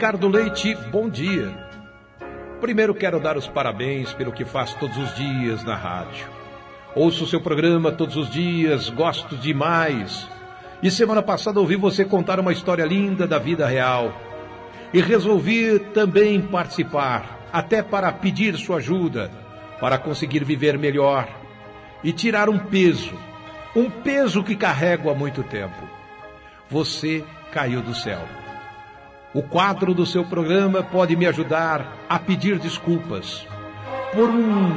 Ricardo Leite, bom dia. Primeiro quero dar os parabéns pelo que faz todos os dias na rádio. Ouço o seu programa todos os dias, gosto demais. E semana passada ouvi você contar uma história linda da vida real. E resolvi também participar, até para pedir sua ajuda, para conseguir viver melhor e tirar um peso, um peso que carrego há muito tempo. Você caiu do céu. O quadro do seu programa pode me ajudar a pedir desculpas por um,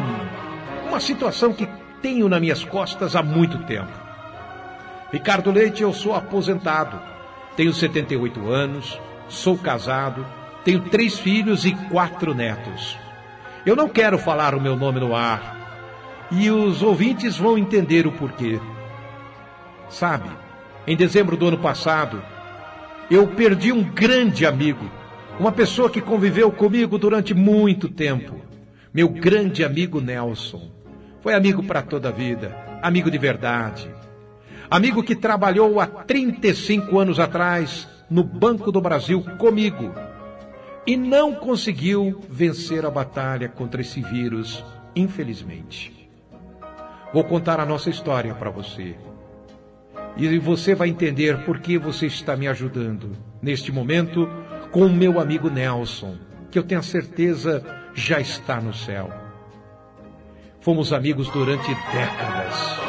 uma situação que tenho nas minhas costas há muito tempo. Ricardo Leite, eu sou aposentado, tenho 78 anos, sou casado, tenho três filhos e quatro netos. Eu não quero falar o meu nome no ar e os ouvintes vão entender o porquê. Sabe, em dezembro do ano passado, eu perdi um grande amigo, uma pessoa que conviveu comigo durante muito tempo. Meu grande amigo Nelson. Foi amigo para toda a vida, amigo de verdade. Amigo que trabalhou há 35 anos atrás no Banco do Brasil comigo e não conseguiu vencer a batalha contra esse vírus, infelizmente. Vou contar a nossa história para você. E você vai entender por que você está me ajudando neste momento com o meu amigo Nelson, que eu tenho a certeza já está no céu. Fomos amigos durante décadas.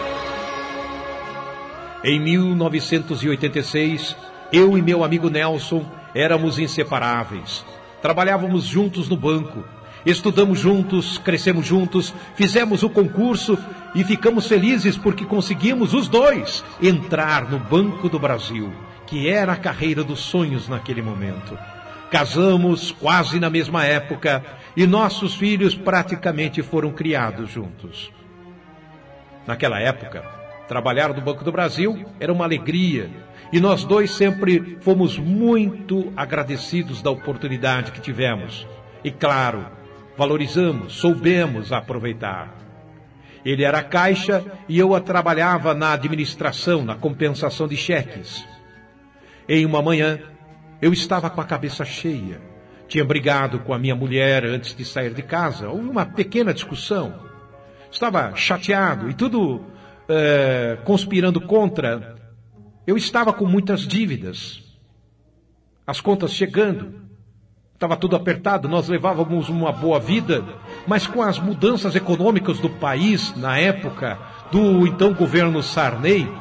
Em 1986, eu e meu amigo Nelson éramos inseparáveis. Trabalhávamos juntos no banco Estudamos juntos, crescemos juntos, fizemos o concurso e ficamos felizes porque conseguimos os dois entrar no Banco do Brasil, que era a carreira dos sonhos naquele momento. Casamos quase na mesma época e nossos filhos praticamente foram criados juntos. Naquela época, trabalhar no Banco do Brasil era uma alegria e nós dois sempre fomos muito agradecidos da oportunidade que tivemos. E claro, valorizamos, soubemos aproveitar. Ele era caixa e eu a trabalhava na administração, na compensação de cheques. Em uma manhã, eu estava com a cabeça cheia. Tinha brigado com a minha mulher antes de sair de casa. Houve uma pequena discussão. Estava chateado e tudo é, conspirando contra. Eu estava com muitas dívidas. As contas chegando. Estava tudo apertado, nós levávamos uma boa vida, mas com as mudanças econômicas do país na época do então governo Sarney,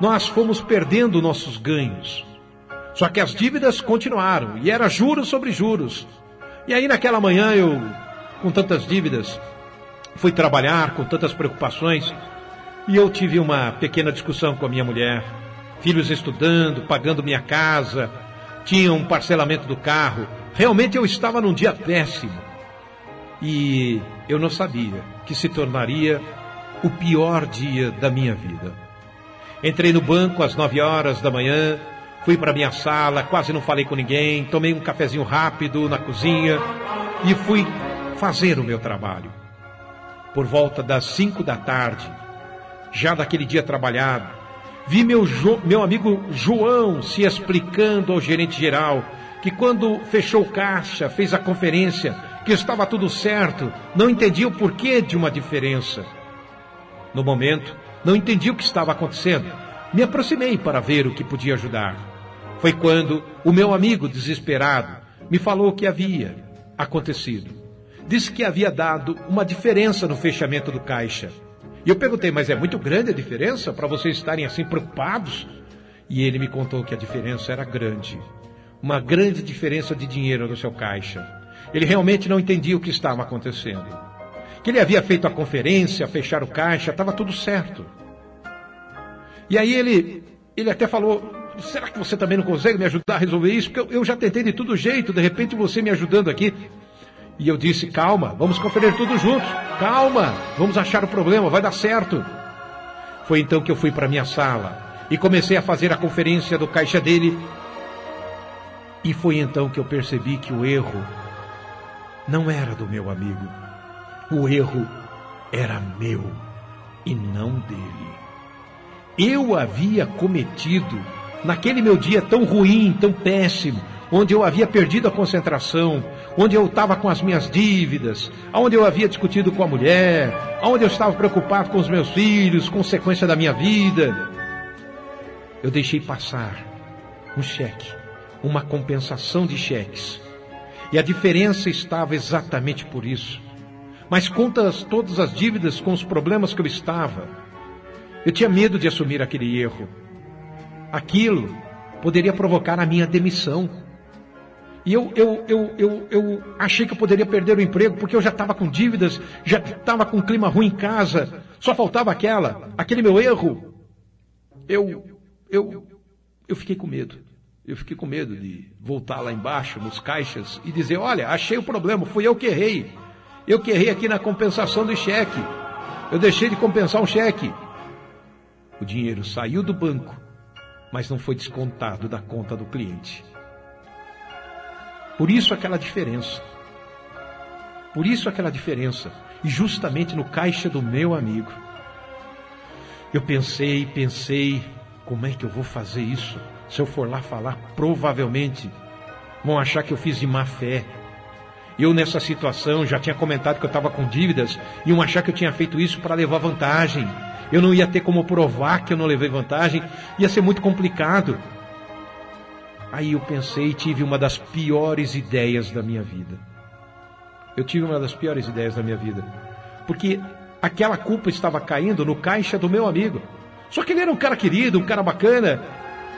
nós fomos perdendo nossos ganhos. Só que as dívidas continuaram e era juros sobre juros. E aí naquela manhã eu, com tantas dívidas, fui trabalhar com tantas preocupações e eu tive uma pequena discussão com a minha mulher. Filhos estudando, pagando minha casa, tinha um parcelamento do carro Realmente eu estava num dia péssimo. E eu não sabia que se tornaria o pior dia da minha vida. Entrei no banco às nove horas da manhã, fui para minha sala, quase não falei com ninguém, tomei um cafezinho rápido na cozinha e fui fazer o meu trabalho. Por volta das cinco da tarde, já daquele dia trabalhado, vi meu, meu amigo João se explicando ao gerente geral que quando fechou caixa, fez a conferência, que estava tudo certo, não entendia o porquê de uma diferença. No momento, não entendi o que estava acontecendo. Me aproximei para ver o que podia ajudar. Foi quando o meu amigo desesperado me falou o que havia acontecido. Disse que havia dado uma diferença no fechamento do caixa. E eu perguntei, mas é muito grande a diferença para vocês estarem assim preocupados? E ele me contou que a diferença era grande uma grande diferença de dinheiro no seu caixa. Ele realmente não entendia o que estava acontecendo. Que ele havia feito a conferência, fechar o caixa, estava tudo certo. E aí ele, ele até falou: será que você também não consegue me ajudar a resolver isso? Porque eu, eu já tentei de todo jeito, de repente você me ajudando aqui. E eu disse: calma, vamos conferir tudo juntos. Calma, vamos achar o problema, vai dar certo. Foi então que eu fui para minha sala e comecei a fazer a conferência do caixa dele e foi então que eu percebi que o erro não era do meu amigo. O erro era meu e não dele. Eu havia cometido naquele meu dia tão ruim, tão péssimo, onde eu havia perdido a concentração, onde eu estava com as minhas dívidas, onde eu havia discutido com a mulher, onde eu estava preocupado com os meus filhos, consequência da minha vida, eu deixei passar um cheque, uma compensação de cheques. E a diferença estava exatamente por isso. Mas contas todas as dívidas com os problemas que eu estava, eu tinha medo de assumir aquele erro. Aquilo poderia provocar a minha demissão. E eu, eu, eu, eu, eu achei que eu poderia perder o emprego porque eu já estava com dívidas, já estava com um clima ruim em casa, só faltava aquela, aquele meu erro. Eu, eu, eu fiquei com medo. Eu fiquei com medo de voltar lá embaixo, nos caixas, e dizer: olha, achei o problema, fui eu que errei. Eu que errei aqui na compensação do cheque. Eu deixei de compensar um cheque. O dinheiro saiu do banco, mas não foi descontado da conta do cliente. Por isso aquela diferença. Por isso aquela diferença. E justamente no caixa do meu amigo. Eu pensei, pensei, como é que eu vou fazer isso? Se eu for lá falar, provavelmente vão achar que eu fiz de má fé. Eu nessa situação já tinha comentado que eu estava com dívidas, e iam achar que eu tinha feito isso para levar vantagem. Eu não ia ter como provar que eu não levei vantagem, ia ser muito complicado. Aí eu pensei e tive uma das piores ideias da minha vida. Eu tive uma das piores ideias da minha vida. Porque aquela culpa estava caindo no caixa do meu amigo. Só que ele era um cara querido, um cara bacana.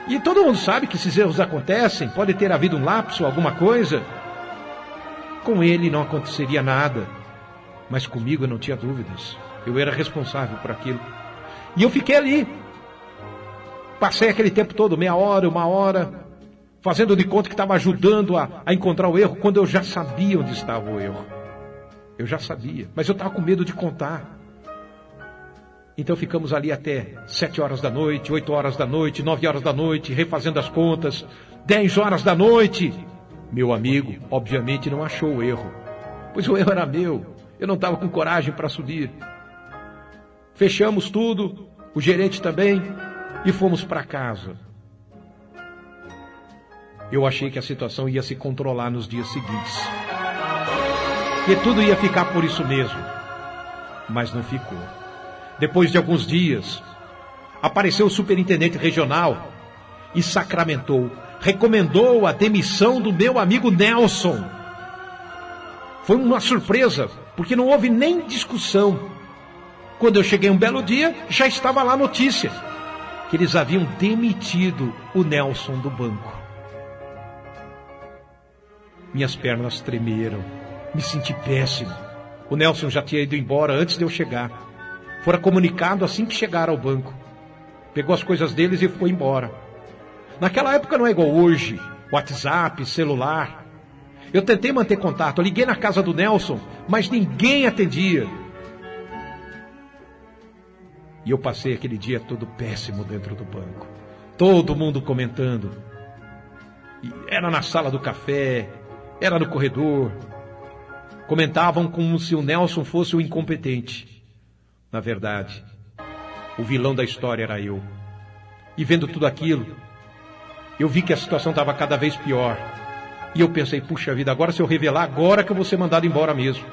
E todo mundo sabe que esses erros acontecem, pode ter havido um lapso, alguma coisa. Com ele não aconteceria nada, mas comigo eu não tinha dúvidas. Eu era responsável por aquilo. E eu fiquei ali. Passei aquele tempo todo, meia hora, uma hora, fazendo de conta que estava ajudando a, a encontrar o erro, quando eu já sabia onde estava o erro. Eu já sabia, mas eu estava com medo de contar. Então ficamos ali até sete horas da noite, oito horas da noite, nove horas da noite, refazendo as contas, dez horas da noite. Meu amigo, obviamente, não achou o erro, pois o erro era meu. Eu não estava com coragem para subir. Fechamos tudo, o gerente também, e fomos para casa. Eu achei que a situação ia se controlar nos dias seguintes. Que tudo ia ficar por isso mesmo. Mas não ficou. Depois de alguns dias, apareceu o superintendente regional e sacramentou, recomendou a demissão do meu amigo Nelson. Foi uma surpresa, porque não houve nem discussão. Quando eu cheguei um belo dia, já estava lá a notícia que eles haviam demitido o Nelson do banco. Minhas pernas tremeram, me senti péssimo. O Nelson já tinha ido embora antes de eu chegar fora comunicado assim que chegaram ao banco. Pegou as coisas deles e foi embora. Naquela época não é igual hoje, WhatsApp, celular. Eu tentei manter contato, liguei na casa do Nelson, mas ninguém atendia. E eu passei aquele dia todo péssimo dentro do banco. Todo mundo comentando. E era na sala do café, era no corredor. Comentavam como se o Nelson fosse o incompetente. Na verdade, o vilão da história era eu. E vendo tudo aquilo, eu vi que a situação estava cada vez pior. E eu pensei, puxa vida, agora se eu revelar, agora que eu vou ser mandado embora mesmo.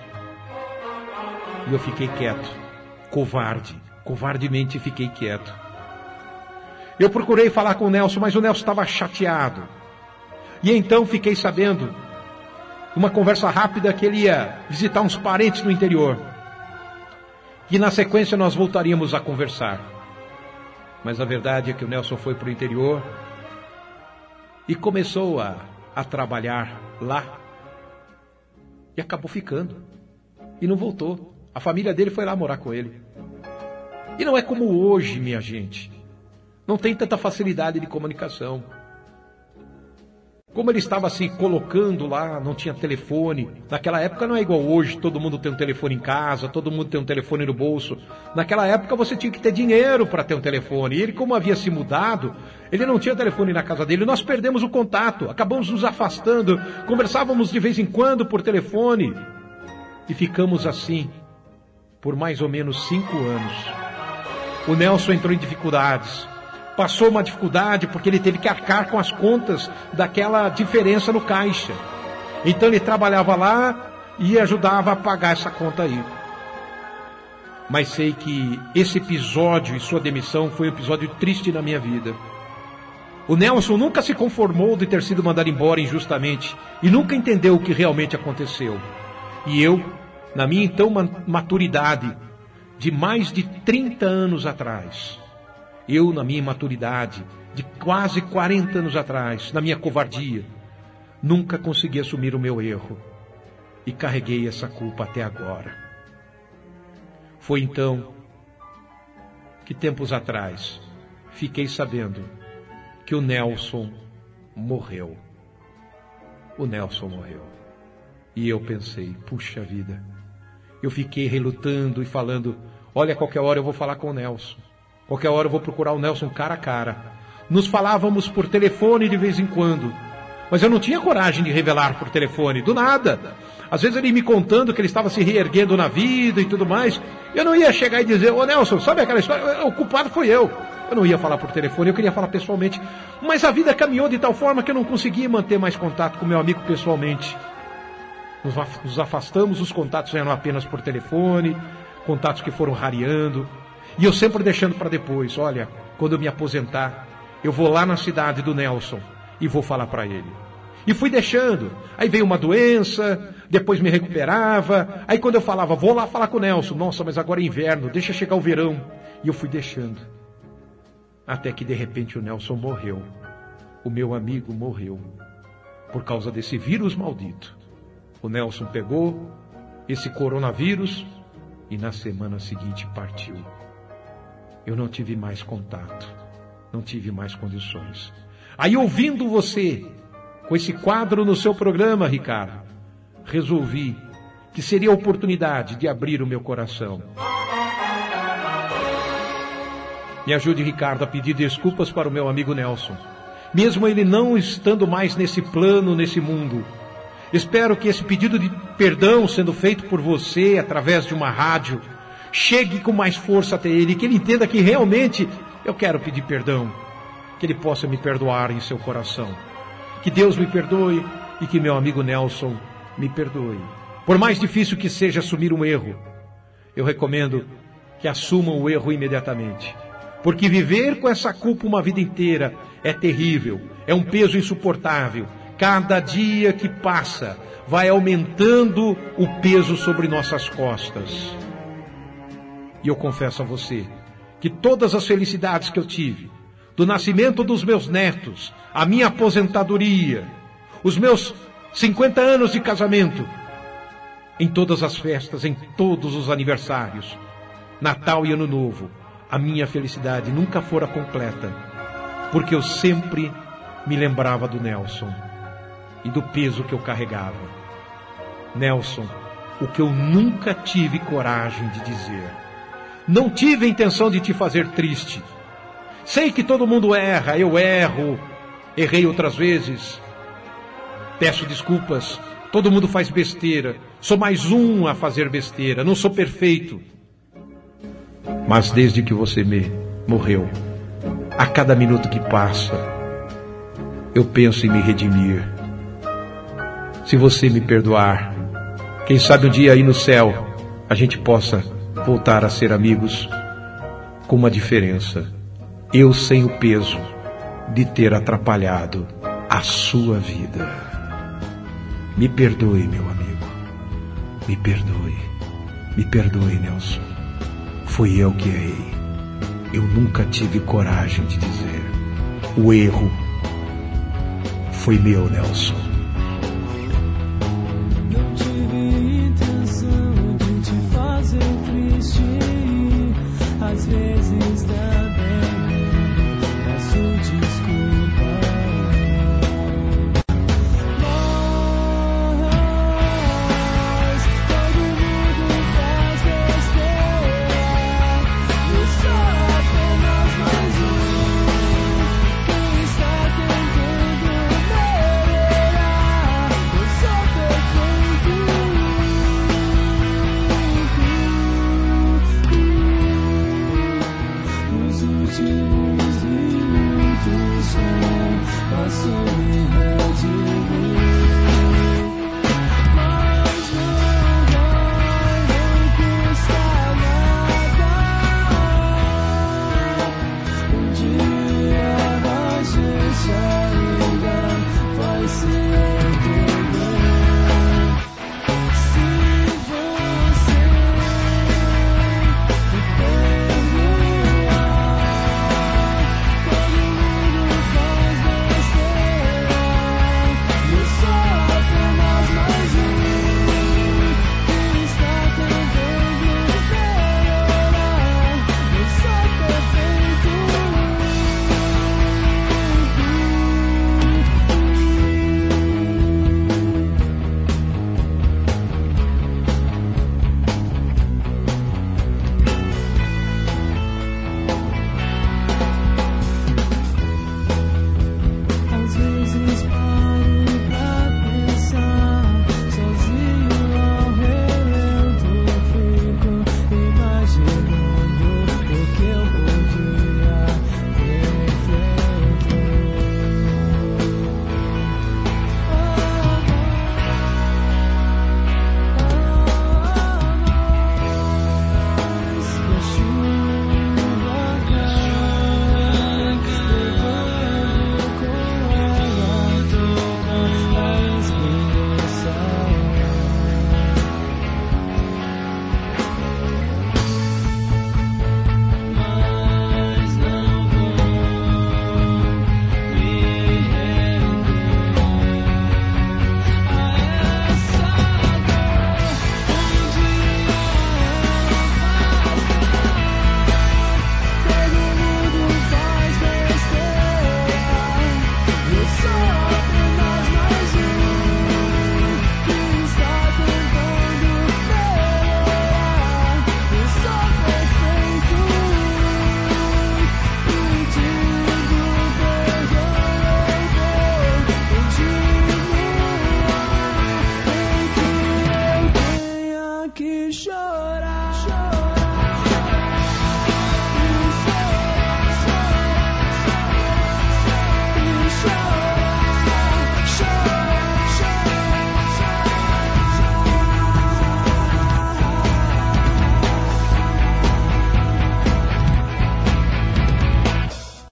E eu fiquei quieto, covarde, covardemente fiquei quieto. Eu procurei falar com o Nelson, mas o Nelson estava chateado. E então fiquei sabendo, uma conversa rápida, que ele ia visitar uns parentes no interior que na sequência nós voltaríamos a conversar. Mas a verdade é que o Nelson foi para o interior e começou a, a trabalhar lá e acabou ficando e não voltou. A família dele foi lá morar com ele. E não é como hoje, minha gente. Não tem tanta facilidade de comunicação. Como ele estava se colocando lá, não tinha telefone. Naquela época não é igual hoje, todo mundo tem um telefone em casa, todo mundo tem um telefone no bolso. Naquela época você tinha que ter dinheiro para ter um telefone. E ele, como havia se mudado, ele não tinha telefone na casa dele. Nós perdemos o contato, acabamos nos afastando, conversávamos de vez em quando por telefone. E ficamos assim por mais ou menos cinco anos. O Nelson entrou em dificuldades passou uma dificuldade porque ele teve que arcar com as contas daquela diferença no caixa. Então ele trabalhava lá e ajudava a pagar essa conta aí. Mas sei que esse episódio e sua demissão foi um episódio triste na minha vida. O Nelson nunca se conformou de ter sido mandado embora injustamente e nunca entendeu o que realmente aconteceu. E eu, na minha então maturidade, de mais de 30 anos atrás, eu, na minha maturidade, de quase 40 anos atrás, na minha covardia, nunca consegui assumir o meu erro e carreguei essa culpa até agora. Foi então que tempos atrás fiquei sabendo que o Nelson morreu. O Nelson morreu. E eu pensei, puxa vida. Eu fiquei relutando e falando: olha, qualquer hora eu vou falar com o Nelson. Qualquer hora eu vou procurar o Nelson cara a cara. Nos falávamos por telefone de vez em quando. Mas eu não tinha coragem de revelar por telefone, do nada. Às vezes ele me contando que ele estava se reerguendo na vida e tudo mais. Eu não ia chegar e dizer, ô Nelson, sabe aquela história? O culpado foi eu. Eu não ia falar por telefone, eu queria falar pessoalmente. Mas a vida caminhou de tal forma que eu não conseguia manter mais contato com meu amigo pessoalmente. Nos afastamos, os contatos eram apenas por telefone, contatos que foram rareando. E eu sempre deixando para depois: olha, quando eu me aposentar, eu vou lá na cidade do Nelson e vou falar para ele. E fui deixando. Aí veio uma doença, depois me recuperava. Aí quando eu falava, vou lá falar com o Nelson. Nossa, mas agora é inverno, deixa chegar o verão. E eu fui deixando. Até que de repente o Nelson morreu. O meu amigo morreu. Por causa desse vírus maldito. O Nelson pegou esse coronavírus e na semana seguinte partiu. Eu não tive mais contato. Não tive mais condições. Aí ouvindo você, com esse quadro no seu programa, Ricardo, resolvi que seria a oportunidade de abrir o meu coração me ajude, Ricardo, a pedir desculpas para o meu amigo Nelson. Mesmo ele não estando mais nesse plano, nesse mundo. Espero que esse pedido de perdão sendo feito por você através de uma rádio chegue com mais força até ele, que ele entenda que realmente eu quero pedir perdão, que ele possa me perdoar em seu coração. Que Deus me perdoe e que meu amigo Nelson me perdoe. Por mais difícil que seja assumir um erro, eu recomendo que assumam o erro imediatamente. Porque viver com essa culpa uma vida inteira é terrível, é um peso insuportável. Cada dia que passa vai aumentando o peso sobre nossas costas. E eu confesso a você que todas as felicidades que eu tive, do nascimento dos meus netos, a minha aposentadoria, os meus 50 anos de casamento, em todas as festas, em todos os aniversários, Natal e Ano Novo, a minha felicidade nunca fora completa, porque eu sempre me lembrava do Nelson e do peso que eu carregava. Nelson, o que eu nunca tive coragem de dizer. Não tive intenção de te fazer triste. Sei que todo mundo erra, eu erro, errei outras vezes. Peço desculpas, todo mundo faz besteira. Sou mais um a fazer besteira, não sou perfeito. Mas desde que você me morreu, a cada minuto que passa, eu penso em me redimir. Se você me perdoar, quem sabe um dia aí no céu a gente possa voltar a ser amigos com uma diferença. Eu sem o peso de ter atrapalhado a sua vida. Me perdoe, meu amigo. Me perdoe. Me perdoe, Nelson. Fui eu que errei. Eu nunca tive coragem de dizer. O erro foi meu, Nelson. choosing to show my soul.